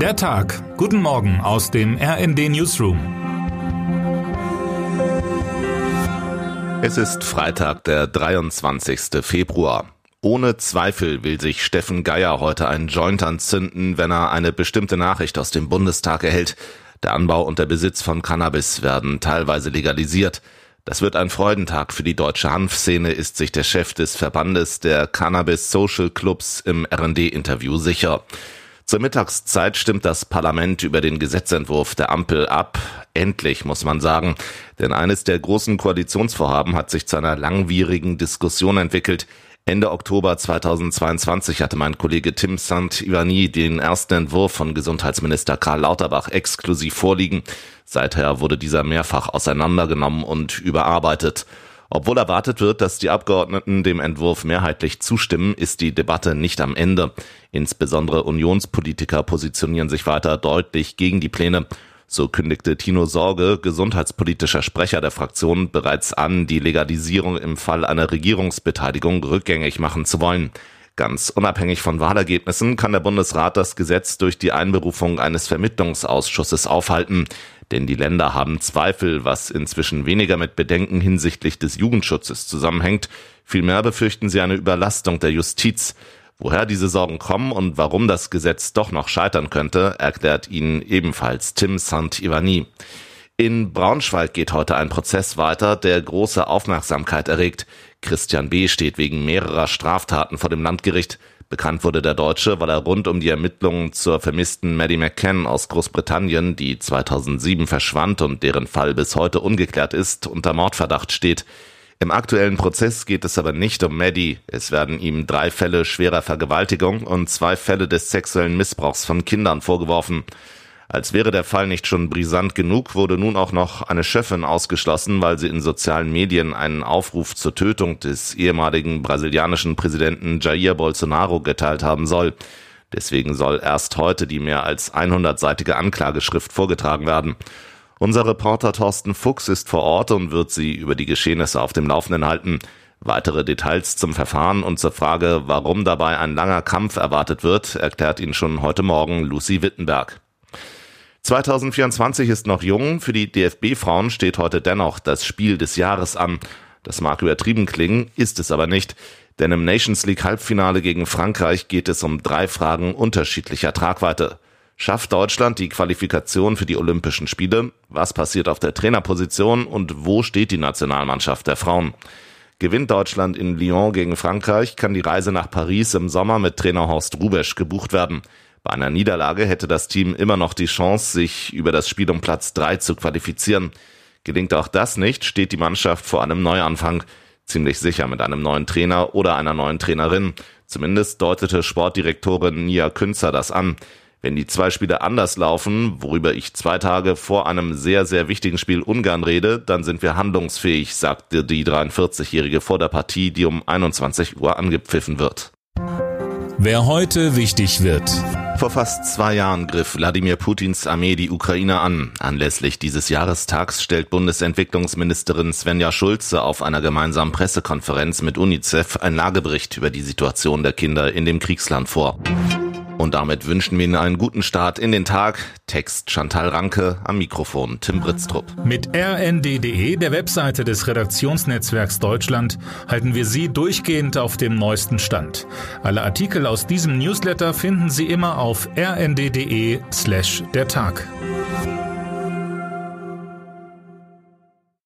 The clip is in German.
Der Tag. Guten Morgen aus dem RND Newsroom. Es ist Freitag, der 23. Februar. Ohne Zweifel will sich Steffen Geier heute einen Joint anzünden, wenn er eine bestimmte Nachricht aus dem Bundestag erhält. Der Anbau und der Besitz von Cannabis werden teilweise legalisiert. Das wird ein Freudentag für die deutsche Hanfszene, ist sich der Chef des Verbandes der Cannabis Social Clubs im RD-Interview sicher. Zur Mittagszeit stimmt das Parlament über den Gesetzentwurf der Ampel ab. Endlich, muss man sagen. Denn eines der großen Koalitionsvorhaben hat sich zu einer langwierigen Diskussion entwickelt. Ende Oktober 2022 hatte mein Kollege Tim Sant-Ivani den ersten Entwurf von Gesundheitsminister Karl Lauterbach exklusiv vorliegen. Seither wurde dieser mehrfach auseinandergenommen und überarbeitet. Obwohl erwartet wird, dass die Abgeordneten dem Entwurf mehrheitlich zustimmen, ist die Debatte nicht am Ende. Insbesondere Unionspolitiker positionieren sich weiter deutlich gegen die Pläne. So kündigte Tino Sorge, gesundheitspolitischer Sprecher der Fraktion, bereits an, die Legalisierung im Fall einer Regierungsbeteiligung rückgängig machen zu wollen. Ganz unabhängig von Wahlergebnissen kann der Bundesrat das Gesetz durch die Einberufung eines Vermittlungsausschusses aufhalten. Denn die Länder haben Zweifel, was inzwischen weniger mit Bedenken hinsichtlich des Jugendschutzes zusammenhängt. Vielmehr befürchten sie eine Überlastung der Justiz. Woher diese Sorgen kommen und warum das Gesetz doch noch scheitern könnte, erklärt Ihnen ebenfalls Tim Sant-Ivani. In Braunschweig geht heute ein Prozess weiter, der große Aufmerksamkeit erregt. Christian B. steht wegen mehrerer Straftaten vor dem Landgericht. Bekannt wurde der Deutsche, weil er rund um die Ermittlungen zur vermissten Maddie McCann aus Großbritannien, die 2007 verschwand und deren Fall bis heute ungeklärt ist, unter Mordverdacht steht. Im aktuellen Prozess geht es aber nicht um Maddie. Es werden ihm drei Fälle schwerer Vergewaltigung und zwei Fälle des sexuellen Missbrauchs von Kindern vorgeworfen. Als wäre der Fall nicht schon brisant genug, wurde nun auch noch eine Chefin ausgeschlossen, weil sie in sozialen Medien einen Aufruf zur Tötung des ehemaligen brasilianischen Präsidenten Jair Bolsonaro geteilt haben soll. Deswegen soll erst heute die mehr als 100-seitige Anklageschrift vorgetragen werden. Unser Reporter Thorsten Fuchs ist vor Ort und wird Sie über die Geschehnisse auf dem Laufenden halten. Weitere Details zum Verfahren und zur Frage, warum dabei ein langer Kampf erwartet wird, erklärt Ihnen schon heute Morgen Lucy Wittenberg. 2024 ist noch jung, für die DFB-Frauen steht heute dennoch das Spiel des Jahres an. Das mag übertrieben klingen, ist es aber nicht, denn im Nations League Halbfinale gegen Frankreich geht es um drei Fragen unterschiedlicher Tragweite. Schafft Deutschland die Qualifikation für die Olympischen Spiele? Was passiert auf der Trainerposition und wo steht die Nationalmannschaft der Frauen? Gewinnt Deutschland in Lyon gegen Frankreich, kann die Reise nach Paris im Sommer mit Trainer Horst Rubesch gebucht werden. Bei einer Niederlage hätte das Team immer noch die Chance, sich über das Spiel um Platz drei zu qualifizieren. Gelingt auch das nicht, steht die Mannschaft vor einem Neuanfang. Ziemlich sicher mit einem neuen Trainer oder einer neuen Trainerin. Zumindest deutete Sportdirektorin Nia Künzer das an. Wenn die zwei Spiele anders laufen, worüber ich zwei Tage vor einem sehr, sehr wichtigen Spiel Ungarn rede, dann sind wir handlungsfähig, sagte die 43-Jährige vor der Partie, die um 21 Uhr angepfiffen wird. Wer heute wichtig wird. Vor fast zwei Jahren griff Wladimir Putins Armee die Ukraine an. Anlässlich dieses Jahrestags stellt Bundesentwicklungsministerin Svenja Schulze auf einer gemeinsamen Pressekonferenz mit UNICEF ein Lagebericht über die Situation der Kinder in dem Kriegsland vor. Und damit wünschen wir Ihnen einen guten Start in den Tag. Text Chantal Ranke, am Mikrofon Tim Britztrup. Mit rnd.de, der Webseite des Redaktionsnetzwerks Deutschland, halten wir Sie durchgehend auf dem neuesten Stand. Alle Artikel aus diesem Newsletter finden Sie immer auf rnd.de slash der Tag.